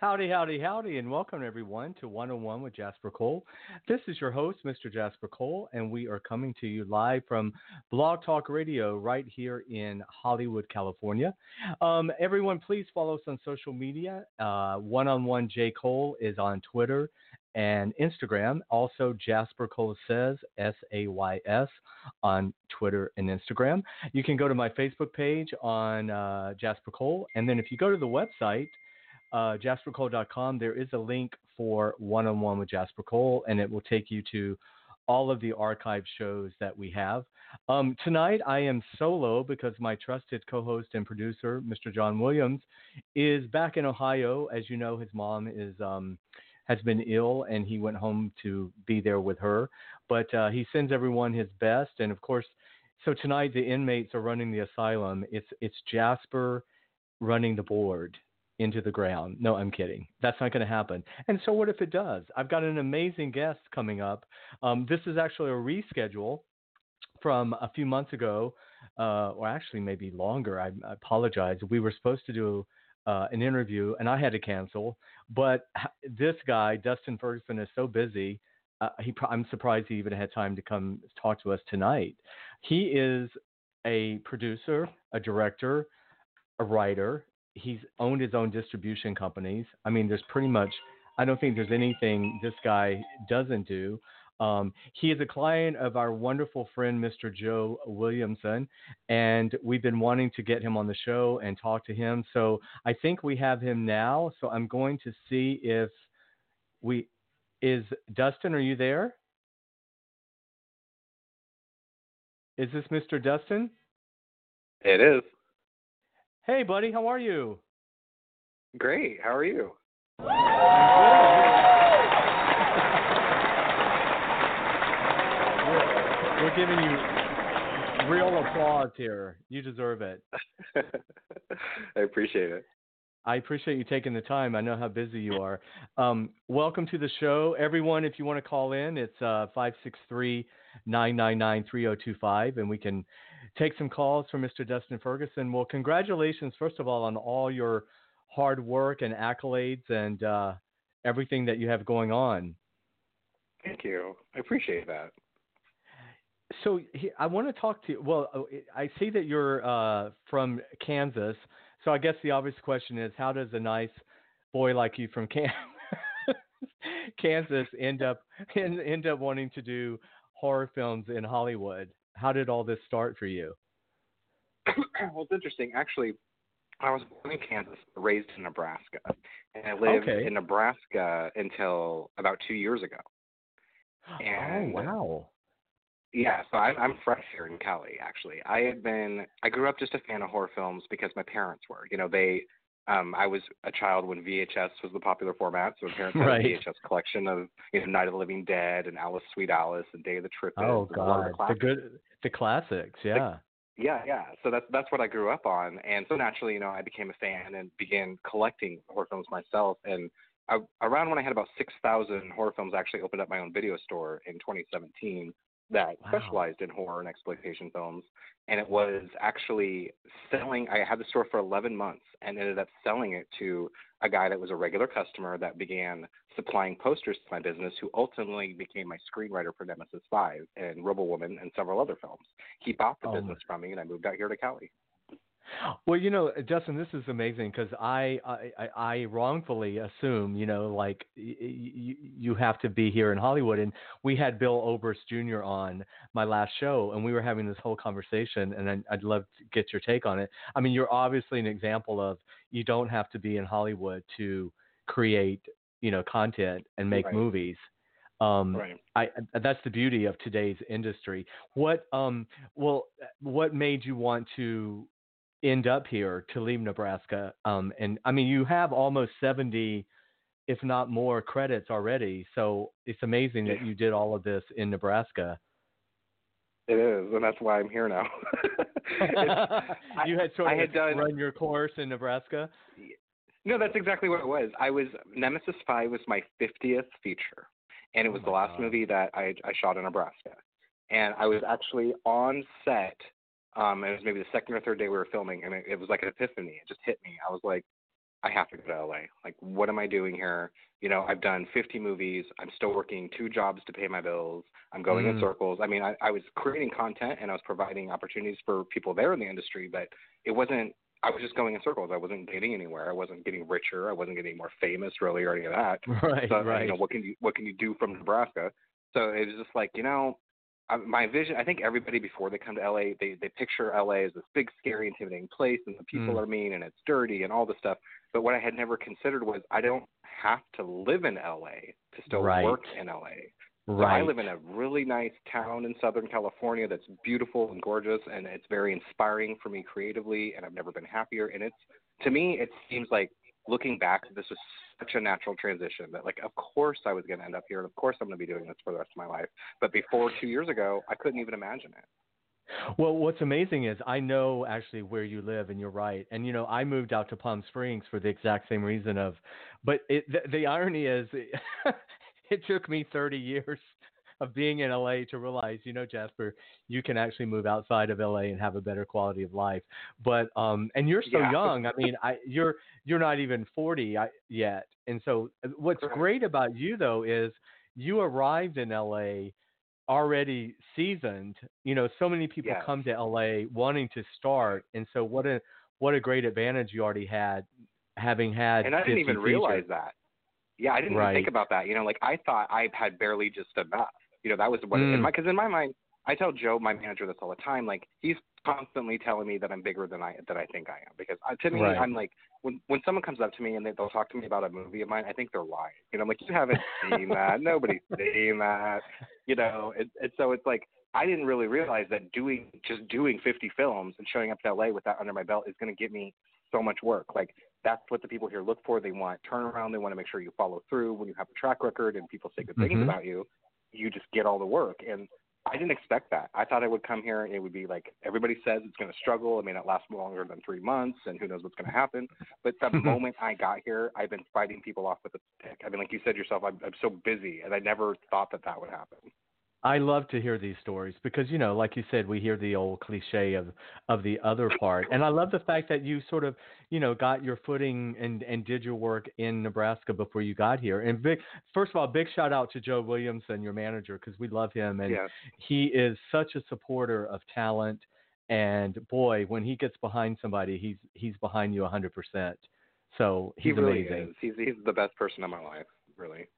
Howdy, howdy, howdy, and welcome everyone to 101 with Jasper Cole. This is your host, Mr. Jasper Cole, and we are coming to you live from Blog Talk Radio right here in Hollywood, California. Um, everyone, please follow us on social media. One on One J Cole is on Twitter and Instagram. Also, Jasper Cole says S A Y S on Twitter and Instagram. You can go to my Facebook page on uh, Jasper Cole, and then if you go to the website uh, jaspercole.com, there is a link for one on one with Jasper Cole, and it will take you to all of the archive shows that we have. Um, tonight, I am solo because my trusted co host and producer, Mr. John Williams, is back in Ohio. As you know, his mom is. Um, has been ill and he went home to be there with her. But uh, he sends everyone his best. And of course, so tonight the inmates are running the asylum. It's it's Jasper running the board into the ground. No, I'm kidding. That's not going to happen. And so, what if it does? I've got an amazing guest coming up. Um, this is actually a reschedule from a few months ago, uh, or actually maybe longer. I, I, apologize. We were supposed to do uh, an interview, and I had to cancel. But this guy, Dustin Ferguson, is so busy. Uh, he, I'm surprised he even had time to come talk to us tonight. He is a producer, a director, a writer, he's owned his own distribution companies. I mean, there's pretty much, I don't think there's anything this guy doesn't do. Um, he is a client of our wonderful friend, Mr. Joe Williamson, and we've been wanting to get him on the show and talk to him. So I think we have him now. So I'm going to see if we is Dustin. Are you there? Is this Mr. Dustin? It is. Hey, buddy, how are you? Great. How are you? we're, giving you real applause here. You deserve it. I appreciate it. I appreciate you taking the time. I know how busy you are. Um, welcome to the show. Everyone, if you want to call in, it's uh, 563 999 3025, and we can take some calls from Mr. Dustin Ferguson. Well, congratulations, first of all, on all your hard work and accolades and uh, everything that you have going on. Thank you. I appreciate that. So I want to talk to you. Well, oh, I see that you're uh, from Kansas. So I guess the obvious question is, how does a nice boy like you from Kansas, Kansas end up end up wanting to do horror films in Hollywood? How did all this start for you? well, it's interesting. Actually, I was born in Kansas, raised in Nebraska, and I lived okay. in Nebraska until about two years ago. Oh, and, oh wow! Yeah, so I, I'm fresh here in Cali. Actually, I had been. I grew up just a fan of horror films because my parents were. You know, they. Um, I was a child when VHS was the popular format, so my parents had right. a VHS collection of you know Night of the Living Dead and Alice Sweet Alice and Day of the Trip. Oh God, the, the good the classics, yeah. The, yeah, yeah. So that's that's what I grew up on, and so naturally, you know, I became a fan and began collecting horror films myself. And I, around when I had about six thousand horror films, I actually opened up my own video store in 2017 that wow. specialized in horror and exploitation films, and it was actually selling. I had the store for 11 months and ended up selling it to a guy that was a regular customer that began supplying posters to my business, who ultimately became my screenwriter for Nemesis 5 and Rebel Woman and several other films. He bought the oh. business from me, and I moved out here to Cali. Well, you know, Justin, this is amazing because I, I I wrongfully assume, you know, like y- y- you have to be here in Hollywood, and we had Bill Oberst Jr. on my last show, and we were having this whole conversation, and I'd love to get your take on it. I mean, you're obviously an example of you don't have to be in Hollywood to create, you know, content and make right. movies. Um, right. I, that's the beauty of today's industry. What, um, well, what made you want to end up here to leave Nebraska? Um, and I mean, you have almost 70, if not more, credits already. So it's amazing that you did all of this in Nebraska. It is, and that's why I'm here now. you had sort I of had done, run your course in Nebraska. No, that's exactly what it was. I was Nemesis Five was my 50th feature, and it was Oh the last God. movie that I I shot in Nebraska, and I was actually on set. Um, it was maybe the second or third day we were filming, and it, it was like an epiphany. It just hit me. I was like, I have to go to LA. Like, what am I doing here? You know, I've done 50 movies. I'm still working two jobs to pay my bills. I'm going in Mm. circles. I mean, I, I was creating content and I was providing opportunities for people there in the industry, but it wasn't. I was just going in circles. I wasn't getting anywhere. I wasn't getting richer. I wasn't getting more famous, really, or any of that. Right, So, right. you know, what can you what can you do from Nebraska? So it was just like, you know, my vision. I think everybody before they come to LA, they they picture LA as this big, scary, intimidating place, and the people Mm. are mean and it's dirty and all this stuff. But what I had never considered was I don't have to live in LA to still Right. work in LA. So right. I live in a really nice town in Southern California that's beautiful and gorgeous, and it's very inspiring for me creatively. And I've never been happier. And it's to me, it seems like looking back, this was such a natural transition that, like, of course I was going to end up here, and of course I'm going to be doing this for the rest of my life. But before two years ago, I couldn't even imagine it. Well, what's amazing is I know actually where you live, and you're right. And you know, I moved out to Palm Springs for the exact same reason of, but it, the, the irony is, it took me 30 years of being in LA to realize, you know, Jasper, you can actually move outside of LA and have a better quality of life. But um, and you're so Yeah. young. I mean, I you're you're not even 40 yet. And so, uh, what's Correct. great about you though is you arrived in LA already seasoned. You know, so many people Yes. come to LA wanting to start, and so what a what a great advantage you already had having had. and I didn't even features. realize that. Yeah, I didn't Right. even think about that. You know, like I thought I had barely just enough. You know, that was what in Mm. my because in my mind, I tell Joe, my manager, this all the time. Like he's constantly telling me that I'm bigger than I that I think I am. Because uh, to me, Right. I'm like when when someone comes up to me and they, they'll talk to me about a movie of mine, I think they're lying. You know, I'm like you haven't seen that. Nobody's seen that. You know, and, and so it's like I didn't really realize that doing just doing 50 films and showing up to LA with that under my belt is going to get me so much work. Like that's what the people here look for. They want turnaround. They want to make sure you follow through. When you have a track record and people say good things Mhm. about you, you just get all the work. And I didn't expect that. I thought I would come here and it would be like everybody says it's going to struggle. It may not last longer than three months, and who knows what's going to happen. But the moment I got here, I've been fighting people off with a stick. I mean, like you said yourself, I'm, I'm so busy, and I never thought that that would happen. I love to hear these stories because you know, like you said, we hear the old cliche of of the other part, and I love the fact that you sort of, you know, got your footing and and did your work in Nebraska before you got here. And big, first of all, big shout out to Joe Williamson, your manager, because we love him and Yes. he is such a supporter of talent. And boy, when he gets behind somebody, he's he's behind you 100%. So he's he really amazing. is. He's he's the best person in my life, really.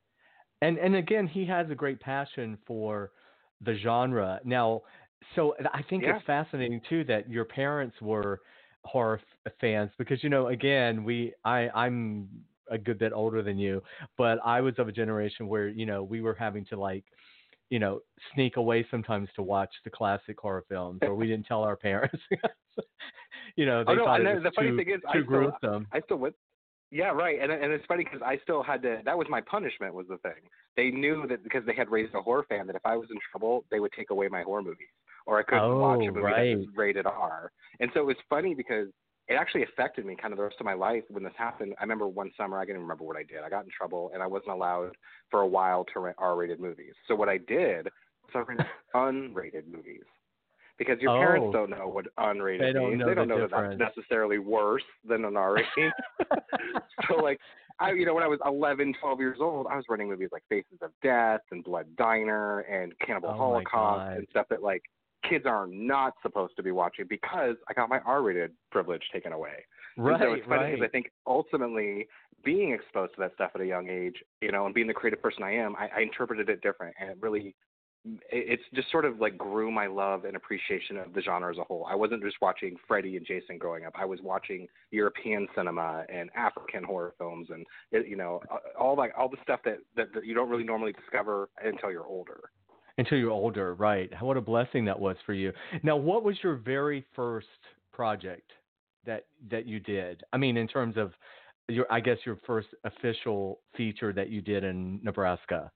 and and again he has a great passion for the genre now so i think Yeah. it's fascinating too that your parents were horror f- fans because you know again we i i'm a good bit older than you but i was of a generation where you know we were having to like you know sneak away sometimes to watch the classic horror films or we didn't tell our parents you know oh, they Oh, no, thought it the- was the funny too, thing is, I too still- gruesome I still went. Yeah, right. And and it's funny because I still had to. That was my punishment. Was the thing. They knew that because they had raised a horror fan that if I was in trouble, they would take away my horror movies, or I couldn't watch Oh, a movie right. that was rated R. And so it was funny because it actually affected me kind of the rest of my life when this happened. I remember one summer, I can't even remember what I did. I got in trouble and I wasn't allowed for a while to rent R-rated movies. So what I did was I rented unrated movies. Because your Oh. parents don't know what unrated They don't means. know they don't the know that that's necessarily worse than an R rating. so like I you know when I was 11, 12 years old, I was running movies like Faces of Death and Blood Diner and Cannibal Oh, Holocaust and stuff that like kids are not supposed to be watching because I got my R-rated privilege taken away. Right, and so it's funny right. because I think ultimately being exposed to that stuff at a young age, you know, and being the creative person I am, I, I interpreted it different, and it really, it's just sort of like grew my love and appreciation of the genre as a whole. I wasn't just watching Freddy and Jason growing up. I was watching European cinema and African horror films, and you know, all like all the stuff that, that that you don't really normally discover until you're older. Until you're older, right? What a blessing that was for you. Now, what was your very first project that that you did? I mean, in terms of your, I guess your first official feature that you did in Nebraska.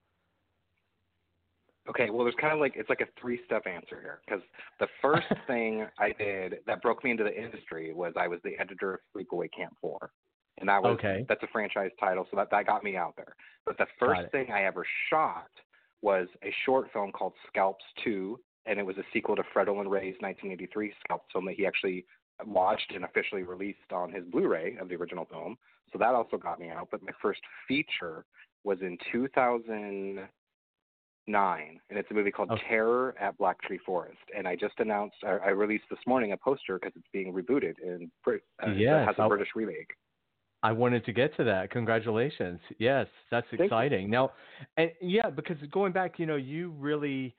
Okay, well, there's kind of like it's like a three-step answer here because the first thing I did that broke me into the industry was I was the editor of Sleepaway Camp Four, and that was Okay. that's a franchise title, so that that got me out there. But the first thing I ever shot was a short film called Scalps Two, and it was a sequel to Fred Olen Ray's 1983 Scalps film that he actually watched and officially released on his Blu-ray of the original film. So that also got me out. But my first feature was in 2009, and it's a movie called Okay. Terror at Black Tree Forest. And I just announced, I I released this morning a poster because it's being rebooted and uh, it Yes, has a I- British remake. I wanted to get to that. Congratulations. Yes, that's exciting. Now, and yeah, because going back, you know, you really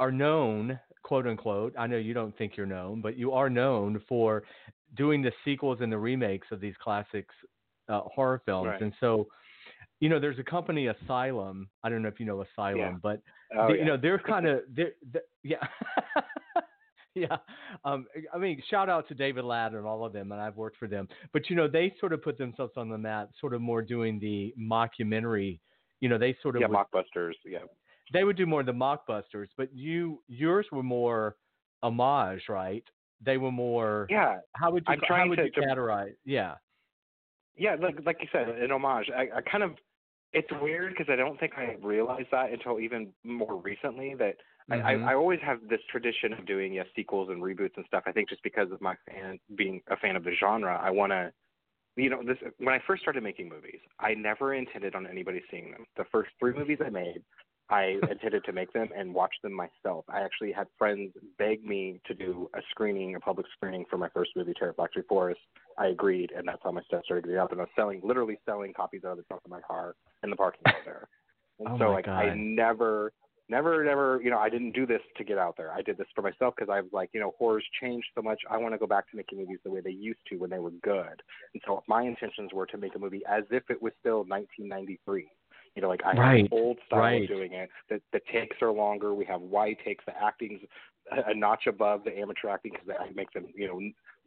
are known, quote unquote. I know you don't think you're known, but you are known for doing the sequels and the remakes of these classics uh, horror films. Right. And so, you know, there's a company, Asylum. I don't know if you know Asylum, Yeah. but Oh, they- yeah. you know they're kind of they're, they yeah yeah um i mean shout out to david latt and all of them and i've worked for them but you know they sort of put themselves on the map sort of more doing the mockumentary you know they sort of yeah, would, mockbusters. Yeah. they would do more of the mockbusters but you yours were more homage right they were more Yeah. how would you I'm how trying would to- you to- categorize yeah Yeah, like like you said, an homage. I, I kind of it's weird because I don't think I realized that until even more recently that I, Mhm. I, I always have this tradition of doing yes sequels and reboots and stuff. I think just because of my fan being a fan of the genre, I want to, you know, this when I first started making movies, I never intended on anybody seeing them. The first three movies I made, I intended to make them and watch them myself. I actually had friends beg me to do a screening, a public screening for my first movie, Terror Tree Forest. I agreed, and that's how my stuff started getting up. And I was selling, literally selling copies out of the trunk of my car in the parking lot there. And Oh so, like, I never, never, never, you know, I didn't do this to get out there. I did this for myself because I was like, you know, horror's changed so much. I want to go back to making movies the way they used to when they were good. And so my intentions were to make a movie as if it was still 1993. You know, like I Right, have an old style right. of doing it. The, the takes are longer. We have wide takes. The acting's a, a notch above the amateur acting because I make them, you know,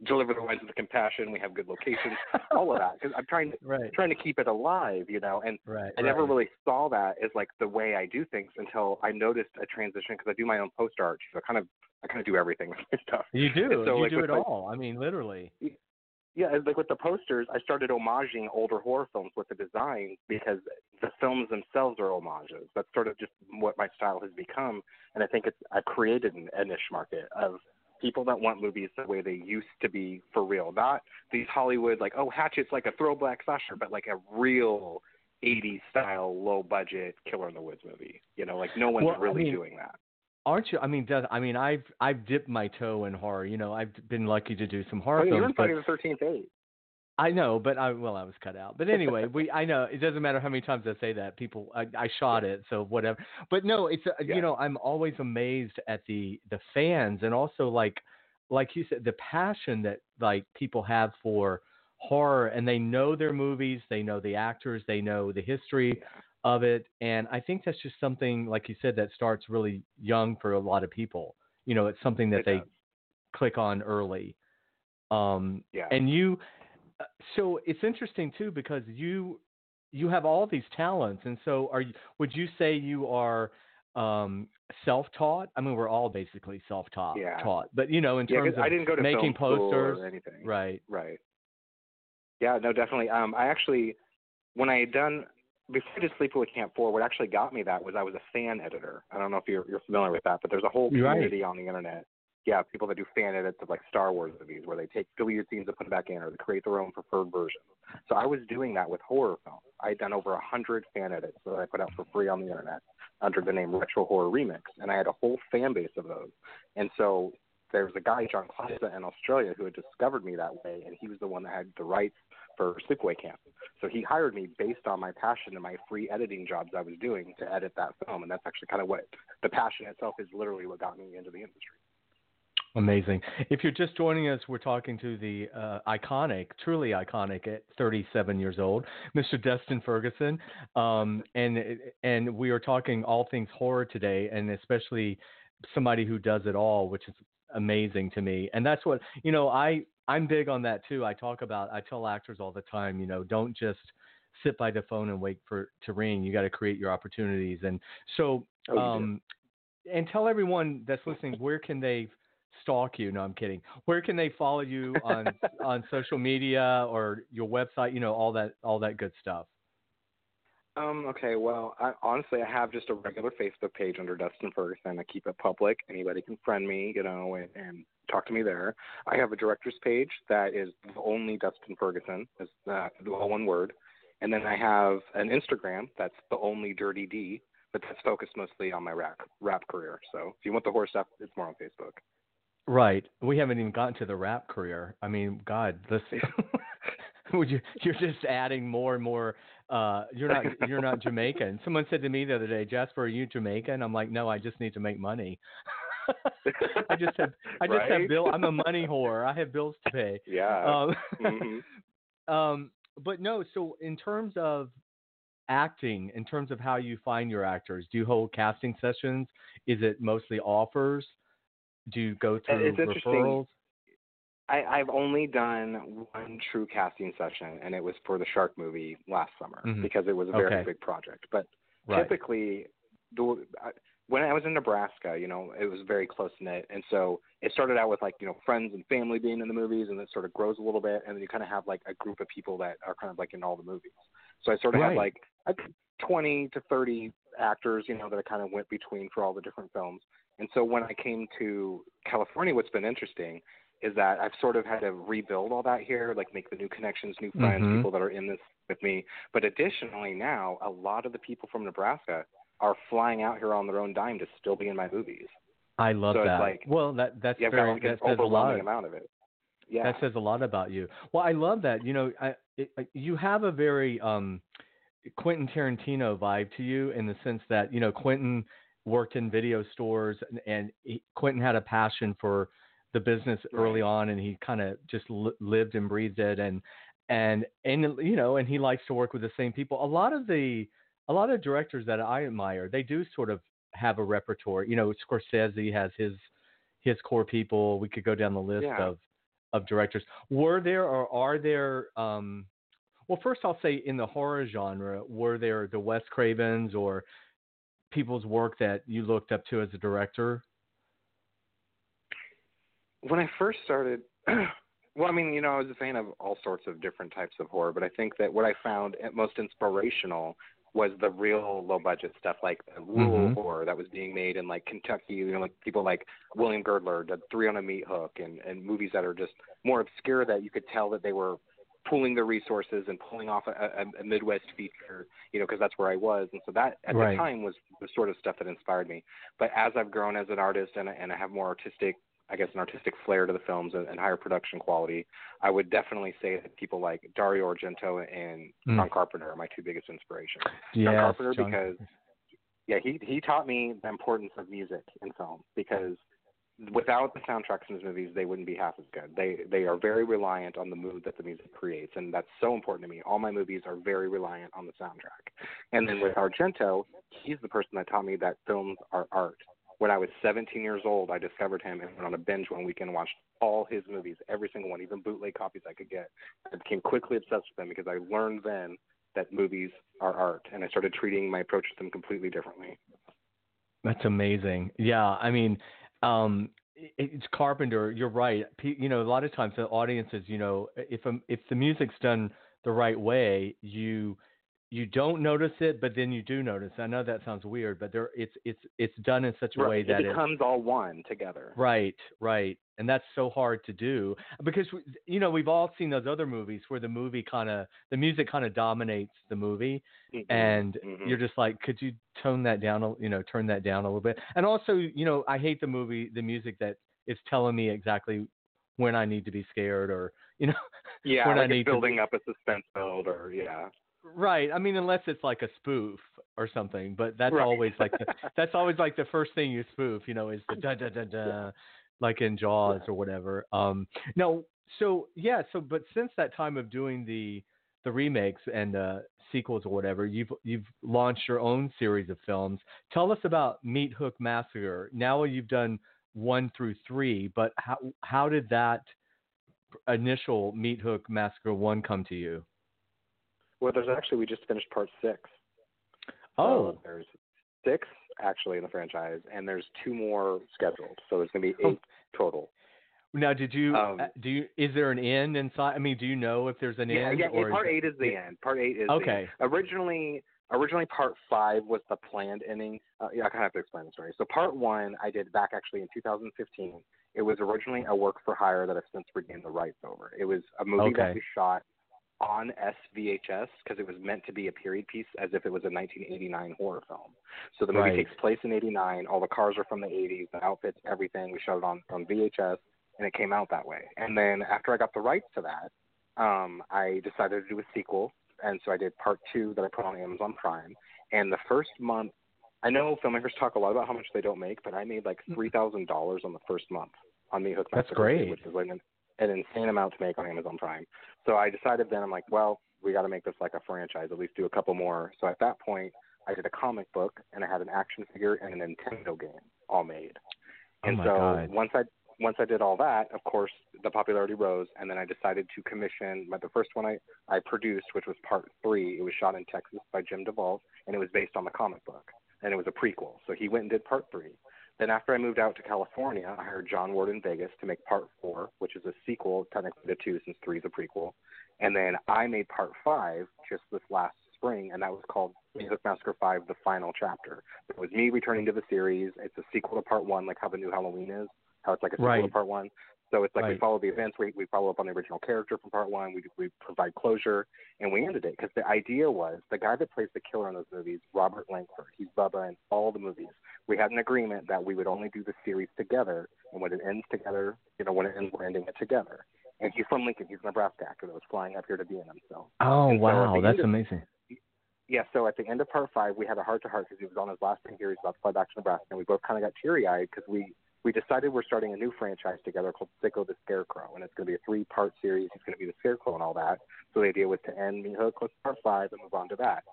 deliver the lines with compassion. We have good locations, all of that. Because I'm trying to right trying to keep it alive, you know. And right I never right. really saw that as like the way I do things until I noticed a transition because I do my own post art. So I kind of I kind of do everything with my stuff. you do And so, you like, do it my- all i mean literally Yeah, like with the posters, I started homaging older horror films with the designs because the films themselves are homages. That's sort of just what my style has become, and I think it's I've created an, a niche market of people that want movies the way they used to be for real, not these Hollywood like oh Hatchet's like a throwback slasher, but like a real 80s style low budget Killer in the Woods movie. You know, like no one's Well, I really mean, doing that. Aren't you? I mean, does, I mean, I've I've dipped my toe in horror. You know, I've been lucky to do some horror Oh, yeah, you're films. in but Friday the Thirteenth Eight. I know, but I well, I was cut out. But anyway, we I know it doesn't matter how many times I say that. People, I, I shot it, so whatever. But no, it's uh, Yeah. you know, I'm always amazed at the the fans and also like like you said, the passion that like people have for horror, and they know their movies, they know the actors, they know the history of it, and I think that's just something like you said that starts really young for a lot of people. You know, it's something that It they does. click on early. Um, Yeah. and you, uh, so it's interesting too because you you have all these talents, and so are you? Would you say you are um, self-taught? I mean, we're all basically self-taught, Yeah. taught, but you know, in Yeah, terms of I didn't go to making posters, or anything. right? Right. Yeah, no, definitely. Um, I actually, when I had done before I did Sleepaway Camp Four, what actually got me that was I was a fan editor. I don't know if you're you're familiar with that, but there's a whole Right. community on the internet. Yeah, people that do fan edits of like Star Wars movies where they take deleted scenes and put it back in, or they create their own preferred version. So I was doing that with horror films. I had done over a hundred fan edits that I put out for free on the internet. under the name Retro Horror Remix, and I had a whole fan base of those. And so there was a guy, John Klyza, in Australia who had discovered me that way, and he was the one that had the rights for Sleepaway Camp. So he hired me based on my passion and my free editing jobs I was doing to edit that film, and that's actually kind of what the passion itself is literally what got me into the industry. Amazing. If you're just joining us, we're talking to the uh, iconic, truly iconic at 37 years old, Mr. Dustin Ferguson. Um, and and we are talking all things horror today, and especially somebody who does it all, which is amazing to me. And that's what you know. I I'm big on that too. I talk about. I tell actors all the time. You know, don't just sit by the phone and wait for to ring. You got to create your opportunities. And so, oh, um, and tell everyone that's listening where can they stalk you. No, I'm kidding. Where can they follow you on on social media or your website? You know, all that all that good stuff. Um, okay, well, I, honestly, I have just a regular Facebook page under Dustin Ferguson. I keep it public. Anybody can friend me, you know, and, and talk to me there. I have a director's page that is only Dustin Ferguson, is uh, all one word. And then I have an Instagram that's the only Dirty D, but that's focused mostly on my rap rap career. So if you want the horror stuff, it's more on Facebook. Right. We haven't even gotten to the rap career. I mean, God, this would you you're just adding more and more uh you're not you're not Jamaican. Someone said to me the other day, Jasper, are you Jamaican? I'm like, No, I just need to make money. I just have I just right? have bill I'm a money whore. I have bills to pay. Yeah. Um, mm-hmm. um but no, so in terms of acting, in terms of how you find your actors, do you hold casting sessions? Is it mostly offers? Do you go through it's referrals? I, I've only done one true casting session, and it was for the Shark movie last summer Mhm. because it was a very Okay. big project. But Right. typically, the, when I was in Nebraska, you know, it was very close knit, and so it started out with like you know friends and family being in the movies, and it sort of grows a little bit, and then you kind of have like a group of people that are kind of like in all the movies. So I sort of Right. had like a 20 to 30 actors, you know, that I kind of went between for all the different films. And so when I came to California, what's been interesting is that I've sort of had to rebuild all that here, like make the new connections, new friends, Mhm. people that are in this with me. But additionally, now a lot of the people from Nebraska are flying out here on their own dime to still be in my movies. I love So that. like- well, that that's Yeah, very like that says a lot. overwhelming amount of it. Yeah. That says a lot about you. Well, I love that. You know, I, it, you have a very um, Quentin Tarantino vibe to you in the sense that you know Quentin worked in video stores and, and he, Quentin had a passion for the business early on, and he kind of just li- lived and breathed it, and and and you know, and he likes to work with the same people. A lot of the a lot of directors that I admire, they do sort of have a repertoire. You know, Scorsese has his his core people. We could go down the list Yeah. of of directors. Were there or are there? Um, well, first I'll say in the horror genre, were there the Wes Cravens or people's work that you looked up to as a director? When I first started, well, I mean, you know, I was a fan of all sorts of different types of horror, but I think that what I found at most inspirational was the real low budget stuff like the rural Mhm. horror that was being made in like Kentucky, you know, like people like William Girdler did Three on a Meat Hook and, and movies that are just more obscure that you could tell that they were pooling their resources and pulling off a, a, a Midwest feature, you know, because that's where I was. And so that at Right. the time was the sort of stuff that inspired me. But as I've grown as an artist and, and I have more artistic, I guess, an artistic flair to the films and, and higher production quality, I would definitely say that people like Dario Argento and Mm. John Carpenter are my two biggest inspirations. Yes, John Carpenter John- because yeah, he he taught me the importance of music in film because without the soundtracks in his movies, they wouldn't be half as good. They they are very reliant on the mood that the music creates, and that's so important to me. All my movies are very reliant on the soundtrack. And then with Argento, he's the person that taught me that films are art. When I was 17 years old, I discovered him and went on a binge one weekend and watched all his movies, every single one, even bootleg copies I could get. I became quickly obsessed with them because I learned then that movies are art, and I started treating my approach to them completely differently. That's amazing. Yeah, I mean, um, it's Carpenter. You're right. You know, a lot of times the audiences, you know, if um, if the music's done the right way, you you don't notice it, but then you do notice. I know that sounds weird, but there it's it's it's done in such a right. way that it becomes all one together. Right, right, and that's so hard to do because you know we've all seen those other movies where the movie kind of the music kind of dominates the movie, mm-hmm. and mm-hmm. you're just like, could you tone that down? You know, turn that down a little bit. And also, you know, I hate the movie, the music that is telling me exactly when I need to be scared or you know yeah when like I need building to up a suspense build or yeah right I mean unless it's like a spoof or something but that's right. always like the, that's always like the first thing you spoof you know is the da da da da yeah. like in Jaws yeah. or whatever um no so yeah so but since that time of doing the the remakes and uh sequels or whatever you've you've launched your own series of films tell us about Meat Hook Massacre now you've done one through three, but how how did that initial Meat Hook Massacre one come to you? Well, there's actually we just finished part six. Oh, so there's six actually in the franchise, and there's two more scheduled. So there's going to be eight oh. total. Now, did you um, do? You, is there an end inside? I mean, do you know if there's an yeah, end? Yeah, or part is eight is the end. Part eight is okay. Originally, originally part five was the planned ending. Uh, yeah, I kind of have to explain the story. So part one I did back actually in 2015. It was originally a work for hire that I've since regained the rights over. It was a movie okay. that we shot on SVHS because it was meant to be a period piece as if it was a 1989 horror film. So the movie right. takes place in 89. All the cars are from the 80s, the outfits, everything. We shot it on, on VHS and it came out that way. And then after I got the rights to that, um, I decided to do a sequel and so I did part two that I put on Amazon Prime. And the first month, I know filmmakers talk a lot about how much they don't make, but I made like three thousand dollars on the first month on Meat Hook. That's great. Which is like an, an insane amount to make on Amazon Prime. So I decided then I'm like, well, we got to make this like a franchise, at least do a couple more. So at that point, I did a comic book and I had an action figure and a Nintendo game all made. Oh And my so God. once I once I did all that, of course, the popularity rose, and then I decided to commission my, the first one I, I produced, which was part three. It was shot in Texas by Jim DeVault, and it was based on the comic book, and it was a prequel. So he went and did part three. Then after I moved out to California, I hired John Ward in Vegas to make part four, which is a sequel technically to two since three is a prequel. And then I made part five just this last spring, and that was called Hook Massacre 5, The Final Chapter. It was me returning to the series. It's a sequel to part one, like how the new Halloween is how it's like a sequel right. to part one. So it's like right. we follow the events, we, we follow up on the original character from part one, we, we provide closure, and we ended it. Because the idea was the guy that plays the killer in those movies, Robert Langford, he's Bubba in all the movies. We had an agreement that we would only do the series together, and when it ends together, you know, when it ends, we're ending it together. And he's from Lincoln. He's a Nebraska actor that was flying up here to be in them. So. Oh and wow, so that's of, amazing. Yeah, so at the end of part five, we had a heart to heart because he was on his last thing here. He's about to fly back to Nebraska, and we both kind of got teary eyed because we we decided we're starting a new franchise together called Sicko the Scarecrow, and it's going to be a three-part series. He's going to be the Scarecrow and all that. So the idea was to end Meat Hook with part five and move on to that.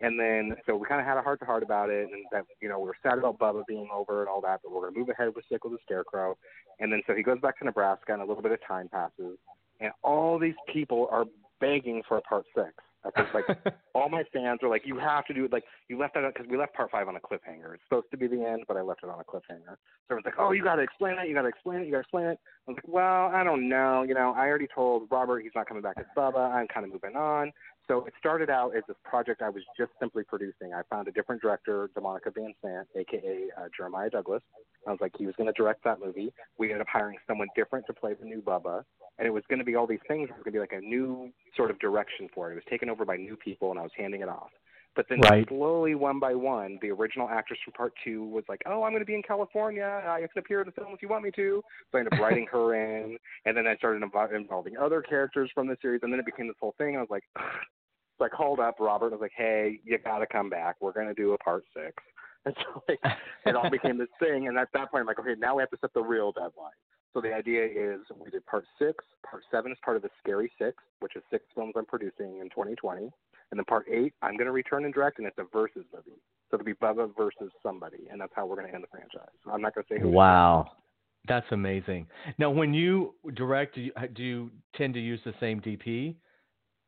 And then, so we kind of had a heart-to-heart about it, and that you know we were sad about Bubba being over and all that, but we're going to move ahead with Sicko the Scarecrow. And then, so he goes back to Nebraska, and a little bit of time passes, and all these people are begging for a part six. I think like all my fans are like, you have to do it. Like you left that because we left part five on a cliffhanger. It's supposed to be the end, but I left it on a cliffhanger. So everyone's like, oh, you got to explain it. You got to explain it. You got to explain it. I was like, well, I don't know. You know, I already told Robert he's not coming back as Bubba. I'm kind of moving on. So it started out as this project I was just simply producing. I found a different director, Demonica Van Sant, aka uh, Jeremiah Douglas. I was like, he was going to direct that movie. We ended up hiring someone different to play the new Bubba, and it was going to be all these things. It was going to be like a new sort of direction for it. It was taken over by new people, and I was handing it off. But then right. slowly, one by one, the original actress from part two was like, "Oh, I'm going to be in California. I can appear in the film if you want me to." So I ended up writing her in, and then I started involving other characters from the series, and then it became this whole thing. I was like, so I called up Robert. I was like, "Hey, you got to come back. We're going to do a part six. And so like, it all became this thing. And at that point, I'm like, okay, now we have to set the real deadline. So the idea is we did part six. Part seven is part of the Scary Six, which is six films I'm producing in 2020. And then part eight, I'm going to return and direct, and it's a versus movie. So it'll be Bubba versus somebody, and that's how we're going to end the franchise. I'm not going to say who. Wow. That's amazing. Now, when you direct, do you, do you tend to use the same DP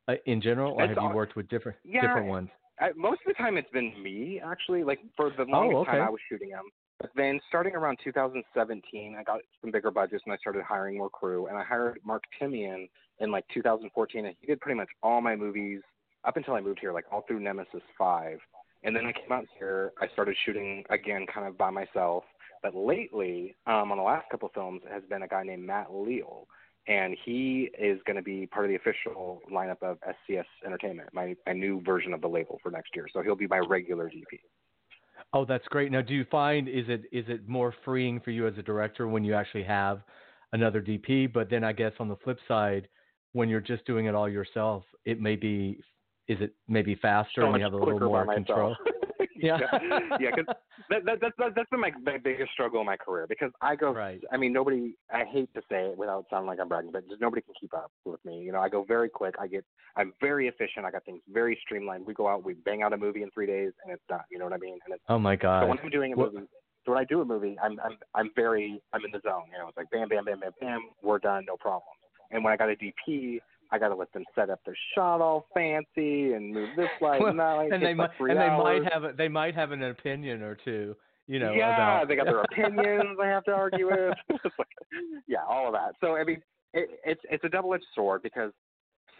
uh, in general, or have you worked with different Yeah, different ones? I, most of the time it's been me actually. Like for the longest Oh, okay. time I was shooting them. But then starting around 2017, I got some bigger budgets and I started hiring more crew. And I hired Mark Timian in like 2014, and he did pretty much all my movies up until I moved here, like all through Nemesis Five, and then I came out here. I started shooting again, kind of by myself. But lately, um, on the last couple films, has been a guy named Matt Leal, and he is going to be part of the official lineup of SCS Entertainment, my my new version of the label for next year. So he'll be my regular DP. Oh, that's great. Now, do you find is it is it more freeing for you as a director when you actually have another DP? But then I guess on the flip side, when you're just doing it all yourself, it may be is it maybe faster so and you have a little more control? yeah, yeah, because that, that, that's that's been my, my biggest struggle in my career because I go. Right. I mean, nobody. I hate to say it without sounding like I'm bragging, but just nobody can keep up with me. You know, I go very quick. I get. I'm very efficient. I got things very streamlined. We go out, we bang out a movie in three days, and it's done. You know what I mean? And it's, oh my god. So when I'm doing a movie, so when I do a movie, I'm I'm I'm very I'm in the zone. You know, it's like bam, bam, bam, bam, bam. We're done, no problem. And when I got a DP, I got to let them set up their shot all fancy and move this light well, and that light. And they like might and hours. they might have a, they might have an opinion or two. You know, yeah, about... they got their opinions they have to argue with. yeah, all of that. So I mean, it, it's it's a double edged sword because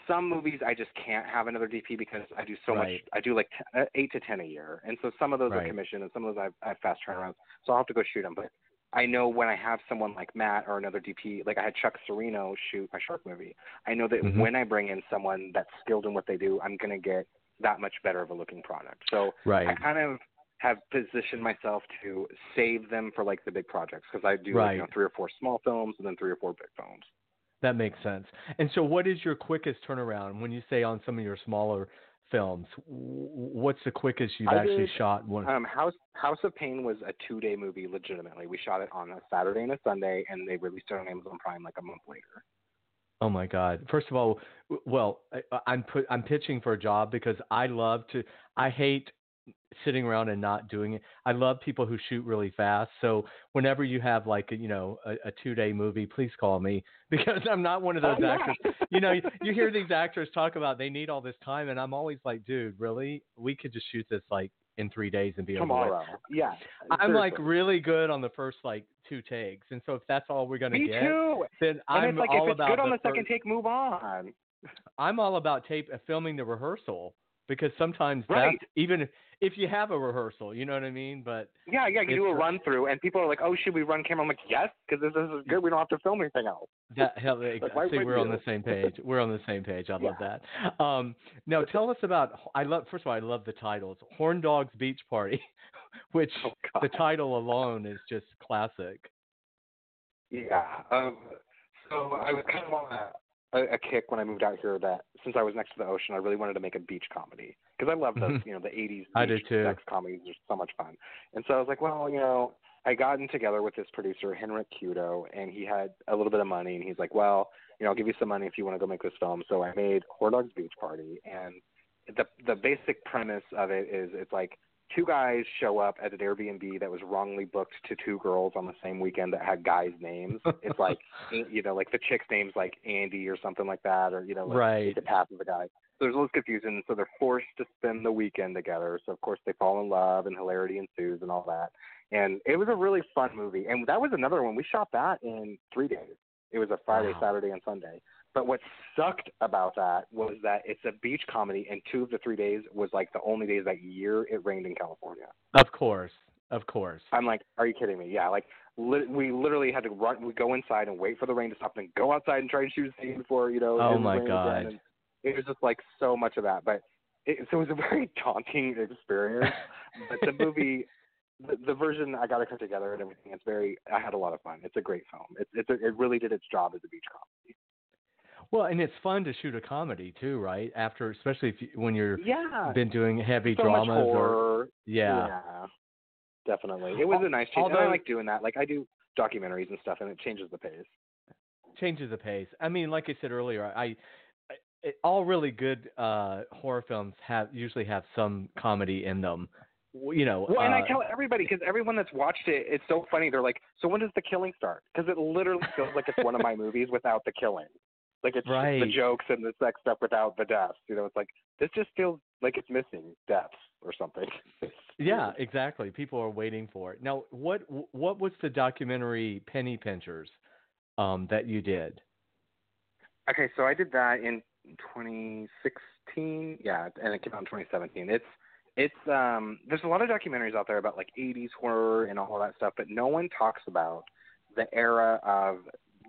some movies I just can't have another DP because I do so right. much. I do like t- uh, eight to ten a year, and so some of those right. are commission and some of those I have, I have fast turnarounds. So I'll have to go shoot them. But I know when I have someone like Matt or another DP, like I had Chuck Serino shoot my shark movie. I know that mm-hmm. when I bring in someone that's skilled in what they do, I'm going to get that much better of a looking product. So right. I kind of have positioned myself to save them for like the big projects because I do right. like, you know, three or four small films and then three or four big films. That makes sense. And so, what is your quickest turnaround when you say on some of your smaller films? What's the quickest you've I actually did, shot one? Um, House House of Pain was a two day movie. Legitimately, we shot it on a Saturday and a Sunday, and they released it on Amazon Prime like a month later. Oh my God! First of all, well, I, I'm put I'm pitching for a job because I love to. I hate sitting around and not doing it. I love people who shoot really fast. So whenever you have like a, you know a, a two day movie, please call me because I'm not one of those oh, actors. Yeah. you know, you, you hear these actors talk about they need all this time, and I'm always like, dude, really? We could just shoot this like in three days and be tomorrow. Yeah, I'm seriously. like really good on the first like two takes, and so if that's all we're gonna Me get, too. then and I'm it's like all if it's about good on the, the second first, take, move on. I'm all about tape uh, filming the rehearsal because sometimes Right. even if you have a rehearsal, you know what I mean. But Yeah, yeah. You do a run through, and people are like, "Oh, should we run camera?" I'm like, "Yes, because this, this is good. We don't have to film anything else." that hell, why see, we're on the same page. We're on the same page. I love that. Um, now tell us about. I love. First of all, I love the titles. Horndog's Beach Party, which Oh the title alone is just classic. Yeah. Um, so I was kind of on a, a, a kick when I moved out here that since I was next to the ocean, I really wanted to make a beach comedy because I love those, Mhm. you know, the 80s I beach sex comedies are so much fun. And so I was like, well, you know, I gotten together with this producer, Henrik Kudo, and he had a little bit of money, and he's like, well, you know, I'll give you some money if you want to go make this film. So I made Horndog's Beach Party, and the the basic premise of it is it's like two guys show up at an Airbnb that was wrongly booked to two girls on the same weekend that had guys' names. It's like you know, like the chick's name's like Andy or something like that, or you know, like Right. it passes the guy. So there's a little confusion, so they're forced to spend the weekend together. So of course they fall in love and hilarity ensues and all that. And it was a really fun movie. And that was another one. We shot that in three days. It was a Friday, Wow. Saturday, and Sunday. But what sucked about that was that it's a beach comedy, and two of the three days was like the only days that year it rained in California. Of course, of course. I'm like, are you kidding me? Yeah, like li- we literally had to run. We go inside and wait for the rain to stop, and go outside and try and shoot a scene before you know. Oh my God. It was just like so much of that, but it, so it was a very daunting experience. but the movie. The, the version I got to cut together and everything. It's very. I had a lot of fun. It's a great film. It's it's a, it really did its job as a beach comedy. Well, and it's fun to shoot a comedy too, right? After, especially if you, when you're Yeah. been doing heavy so much dramas or yeah. Yeah, definitely. It was a nice change. and I like doing that. Like I do documentaries and stuff, and it changes the pace. changes the pace. I mean, like I said earlier, I, I it, all really good uh, horror films have usually have some comedy in them. You know, Well, and I uh, tell everybody because everyone that's watched it, it's so funny. They're like, "So when does the killing start?" Because it literally feels like it's one of my movies without the killing. Like it's Right. the jokes and the sex stuff without the deaths. You know, it's like this just feels like it's missing deaths or something. yeah, exactly. People are waiting for it. Now, what what was the documentary Penny Pinchers um, that you did? Okay, so I did that in 2016. 2016. Yeah, and it came out in 2017. It's it's um there's a lot of documentaries out there about like 80s horror and all that stuff, but no one talks about the era of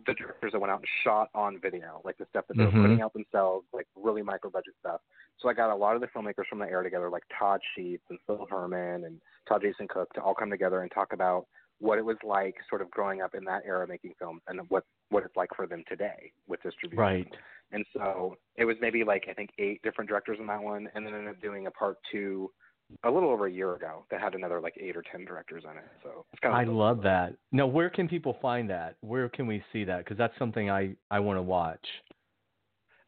the directors that went out and shot on video, like the stuff that they were Mhm. putting out themselves, like really micro budget stuff. So I got a lot of the filmmakers from the era together, like Todd Sheets and Phil Herman and Todd Jason Cook, to all come together and talk about what it was like, sort of growing up in that era making films, and what what it's like for them today with distribution. Right. And so it was maybe like I think eight different directors in that one, and then ended up doing a part two a little over a year ago that had another like eight or ten directors in it. So it's kind of I love that. Now, where can people find that? Where can we see that? Because that's something I I want to watch.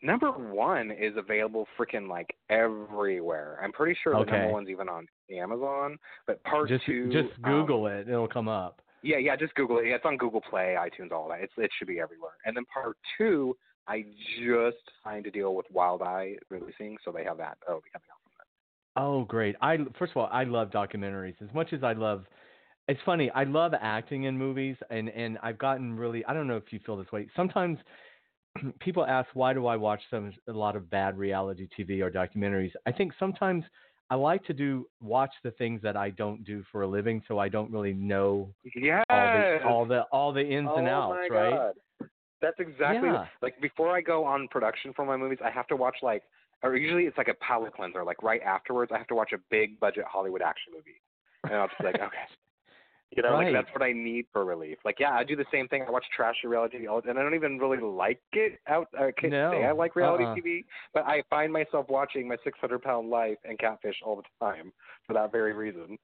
Number one is available freaking like everywhere. I'm pretty sure the number one's even on Amazon. But part Just two, just um, Google it; it'll come up. Yeah, yeah, just Google it. Yeah, it's on Google Play, iTunes, all that. It's it should be everywhere. And then part two, I just signed a deal with Wild Eye releasing, so they have that. Oh, be coming out. Oh, great! I first of all, I love documentaries as much as I love. It's funny. I love acting in movies, and and I've gotten really. I don't know if you feel this way. Sometimes people ask why do I watch some a lot of bad reality TV or documentaries. I think sometimes I like to do watch the things that I don't do for a living, so I don't really know Yes. all the all the all the ins and oh outs, my right? God. That's exactly Yeah. like before I go on production for my movies, I have to watch like, or usually it's like a palate cleanser. Like right afterwards, I have to watch a big budget Hollywood action movie, and I'll just be like, okay, you know, Right. like that's what I need for relief. Like, yeah, I do the same thing. I watch trashy reality TV, and I don't even really like it. Out, I can't No. say I like reality Uh-uh. TV, but I find myself watching my 600 pound life and Catfish all the time for that very reason.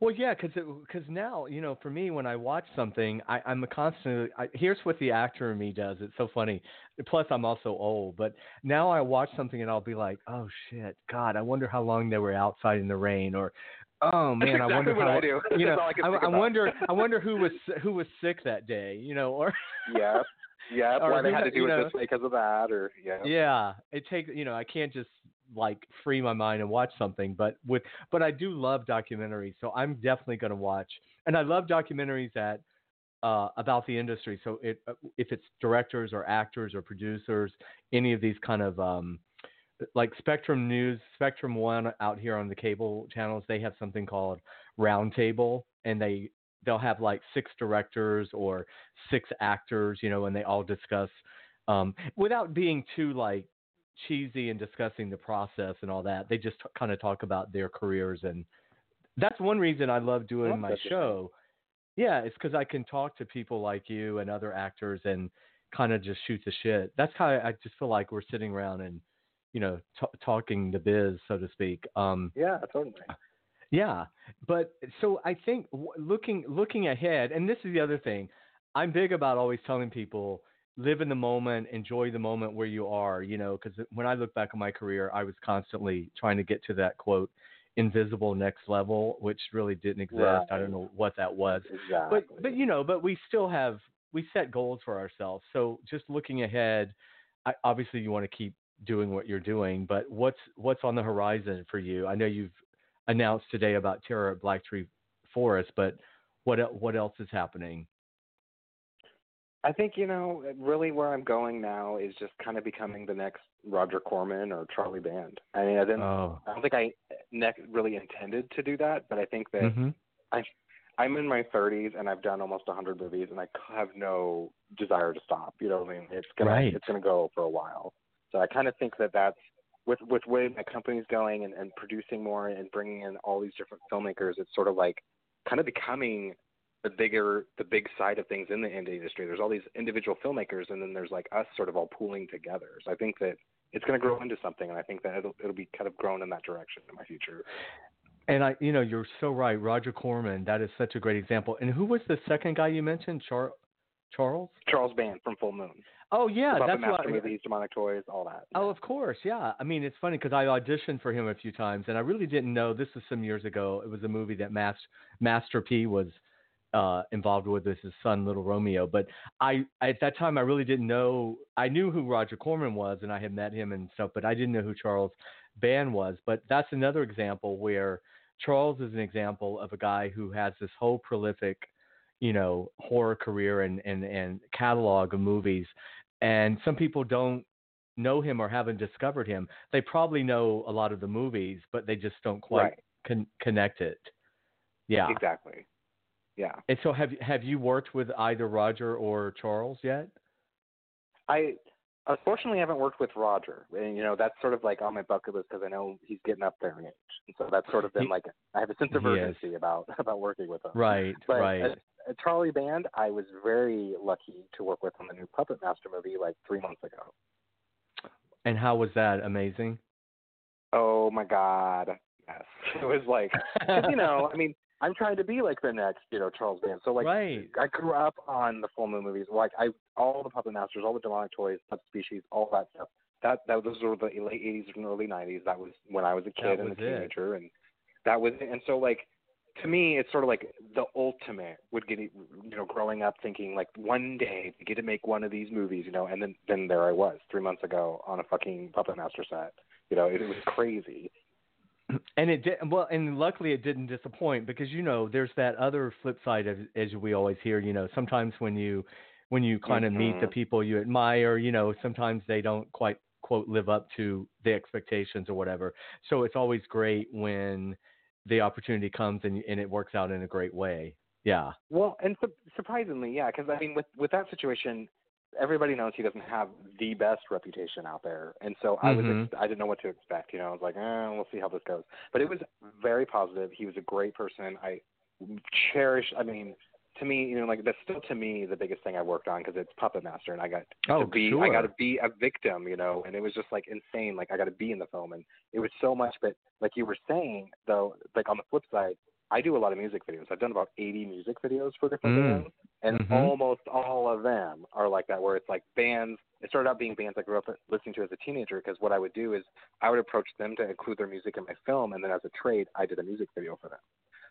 Well, yeah, because because now you know, for me, when I watch something, I, I'm a constant. I, here's what the actor in me does. It's so funny. Plus, I'm also old, but now I watch something and I'll be like, oh shit, God, I wonder how long they were outside in the rain, or oh man, That's I wonder exactly what how I do. you know, I I, I wonder, I wonder who was who was sick that day, you know, or Yeah, yeah. Or Why they had to do it know- this because of that, or yeah. yeah it takes you know i can't just like free my mind and watch something but with but i do love documentaries so i'm definitely going to watch and i love documentaries that uh about the industry so it uh, if it's directors or actors or producers any of these kind of um like spectrum news spectrum one out here on the cable channels they have something called roundtable and they they'll have like six directors or six actors you know and they all discuss um, without being too like cheesy and discussing the process and all that. They just kind of talk about their careers, and that's one reason I love doing Well, my that's show. Yeah, it's because I can talk to people like you and other actors and kind of just shoot the shit. That's how I, I just feel like we're sitting around and you know t- talking the biz, so to speak. Um, Yeah, totally. yeah, but so I think w- looking looking ahead, and this is the other thing. I'm big about always telling people live in the moment, enjoy the moment where you are. You know, because when I look back on my career, I was constantly trying to get to that quote invisible next level, which really didn't exist. I don't know what that was, Exactly. but but you know, but we still have we set goals for ourselves. So just looking ahead, I, obviously you want to keep doing what you're doing, but what's what's on the horizon for you? I know you've announced today about Terror at Black Tree Forest, but what what else is happening? I think you know really where I'm going now is just kind of becoming the next Roger Corman or Charlie Band. I mean, I didn't. Oh, I don't think I ne- really intended to do that, but I think that hmm I'm in my 30s and I've done almost 100 movies, and I have no desire to stop. You know what I mean? It's gonna Right. it's gonna go for a while. So I kind of think that that's with with where my company's going and, and producing more and bringing in all these different filmmakers. It's sort of like kind of becoming the bigger the big side of things in the indie industry. There's all these individual filmmakers, and then there's like us sort of all pooling together. So I think that it's going to grow into something, and I think that it'll it'll be kind of grown in that direction in my future. And I, you know, you're so right. Roger Corman, that is such a great example. And who was the second guy you mentioned? Char- Charles? Charles Band from Full Moon. Oh yeah, Puppet that's Master what. movies, Demonic Toys, all that. Oh, of course, yeah. I mean, it's funny because I auditioned for him a few times, and I really didn't know. This was some years ago. It was a movie that Mas- Master P was uh, involved with with his son, Little Romeo. But I, at that time, I really didn't know. I knew who Roger Corman was, and I had met him and stuff, but I didn't know who Charles Band was. But that's another example where Charles is an example of a guy who has this whole prolific, you know, horror career and and and catalog of movies. And some people don't know him or haven't discovered him, they probably know a lot of the movies, but they just don't quite Right. con- connect it. Yeah. Exactly. Yeah. And so have have you worked with either Roger or Charles yet? I unfortunately haven't worked with Roger, and you know that's sort of like on my bucket list because I know he's getting up there in age, and so that's sort of been He- like I have a sense of is. urgency about about working with him. Right, But right. at, at Charlie Band, I was very lucky to work with on the new Puppet Master movie like three months ago. And how was that? Amazing. Oh my God, yes, it was like you know, I mean, I'm trying to be like the next, you know, Charles Band. So like, right. I grew up on the full moon movies. Like I, all the Puppet Masters, all the demonic toys, subspecies, all that stuff. That that those were the late '80s and early '90s. That was when I was a kid and a was it. teenager, and that was it. and so like to me, it's sort of like the ultimate would get you know growing up thinking like one day to get to make one of these movies, you know, and then then there I was three months ago on a fucking Puppet Master set. You know, it, it was crazy. And it did well, and luckily it didn't disappoint because you know there's that other flip side of as we always hear. You know, sometimes when you when you kind of meet the Mhm. people you admire, you know, sometimes they don't quite quote live up to the expectations or whatever. So it's always great when the opportunity comes and and it works out in a great way. Yeah. Well, and su- surprisingly, yeah, because I mean, with with that situation, everybody knows he doesn't have the best reputation out there, and so I was Mhm. ex- I didn't know what to expect. You know, I was like, eh, we'll see how this goes. But it was very positive. He was a great person. I cherish. I mean, to me, you know, like that's still to me the biggest thing I worked on because it's Puppet Master, and I got Oh, to be sure. I got to be a victim, you know, and it was just like insane. Like I got to be in the film, and it was so much. But like you were saying, though, like on the flip side, I do a lot of music videos. I've done about 80 music videos for different Mm. bands, and Mhm. almost all of them are like that, where it's like bands. It started out being bands I grew up listening to as a teenager. Because what I would do is I would approach them to include their music in my film, and then as a trade, I did a music video for them.